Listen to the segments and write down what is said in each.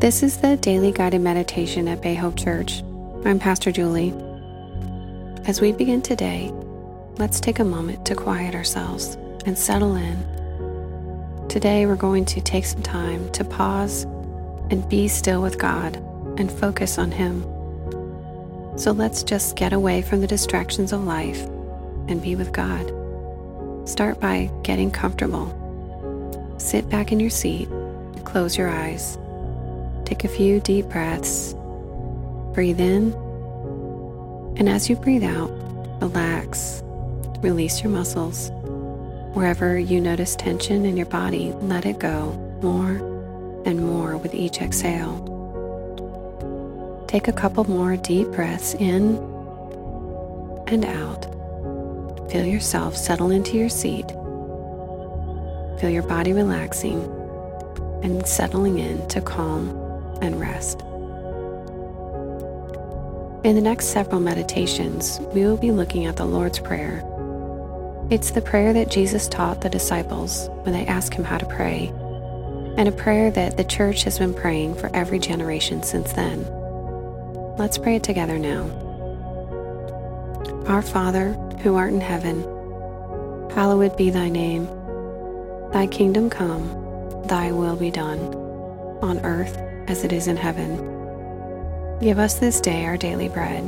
This is the daily guided meditation at Bay Hope Church. I'm Pastor Julie. As we begin today, let's take a moment to quiet ourselves and settle in. Today, we're going to take some time to pause and be still with God and focus on Him. So let's just get away from the distractions of life and be with God. Start by getting comfortable. Sit back in your seat, close your eyes, take a few deep breaths, breathe in, and as you breathe out, relax, release your muscles. Wherever you notice tension in your body, let it go more and more with each exhale. Take a couple more deep breaths in and out. Feel yourself settle into your seat. Feel your body relaxing and settling in to calm and rest. In the next several meditations, we will be looking at the Lord's Prayer. It's the prayer that Jesus taught the disciples when they asked him how to pray, and a prayer that the church has been praying for every generation since then. Let's pray it together now. Our Father, who art in heaven, hallowed be thy name. Thy kingdom come, thy will be done, on earth as it is in heaven. Give us this day our daily bread,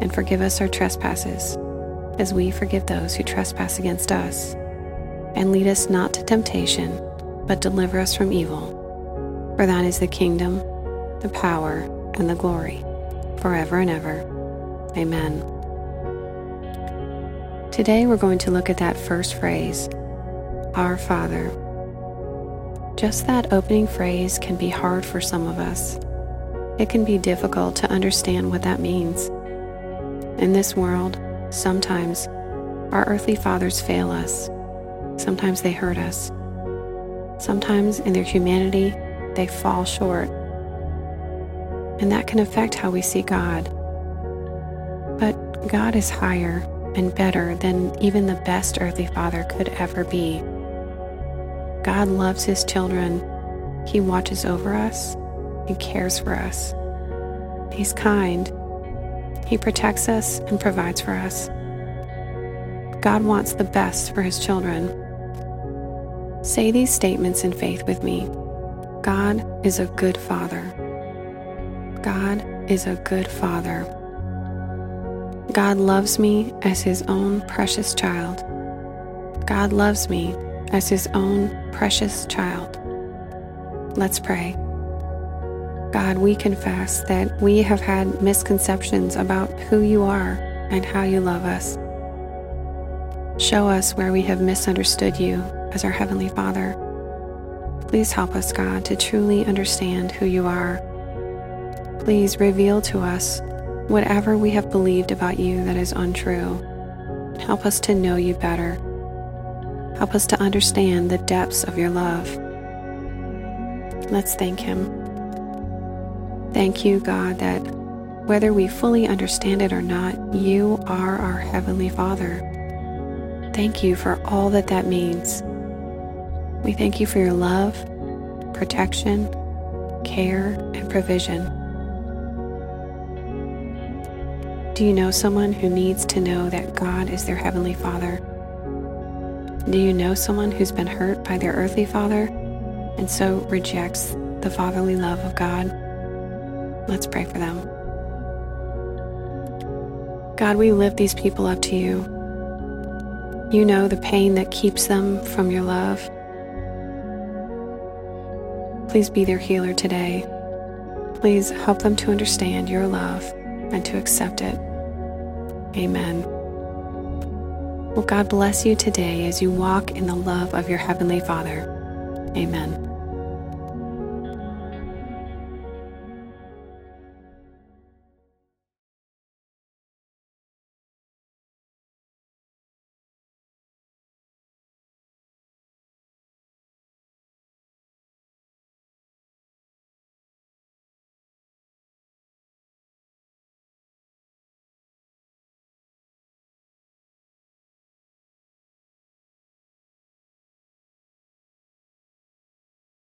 and forgive us our trespasses, as we forgive those who trespass against us. And lead us not to temptation, but deliver us from evil. For thine is the kingdom, the power, and the glory, forever and ever. Amen. Today we're going to look at that first phrase, Our Father. Just that opening phrase can be hard for some of us it can be difficult to understand what that means. In this world, sometimes our earthly fathers fail us. Sometimes they hurt us. Sometimes in their humanity, they fall short. And that can affect how we see God. But God is higher and better than even the best earthly father could ever be. God loves his children. He watches over us he cares for us. He's kind. He protects us and provides for us. God wants the best for His children. Say these statements in faith with me God is a good Father. God is a good Father. God loves me as His own precious child. God loves me as His own precious child. Let's pray. God, we confess that we have had misconceptions about who you are and how you love us. Show us where we have misunderstood you as our Heavenly Father. Please help us, God, to truly understand who you are. Please reveal to us whatever we have believed about you that is untrue. Help us to know you better. Help us to understand the depths of your love. Let's thank Him. Thank you, God, that whether we fully understand it or not, you are our Heavenly Father. Thank you for all that that means. We thank you for your love, protection, care, and provision. Do you know someone who needs to know that God is their Heavenly Father? Do you know someone who's been hurt by their earthly father and so rejects the fatherly love of God? Let's pray for them. God, we lift these people up to you. You know the pain that keeps them from your love. Please be their healer today. Please help them to understand your love and to accept it. Amen. Well, God bless you today as you walk in the love of your Heavenly Father. Amen.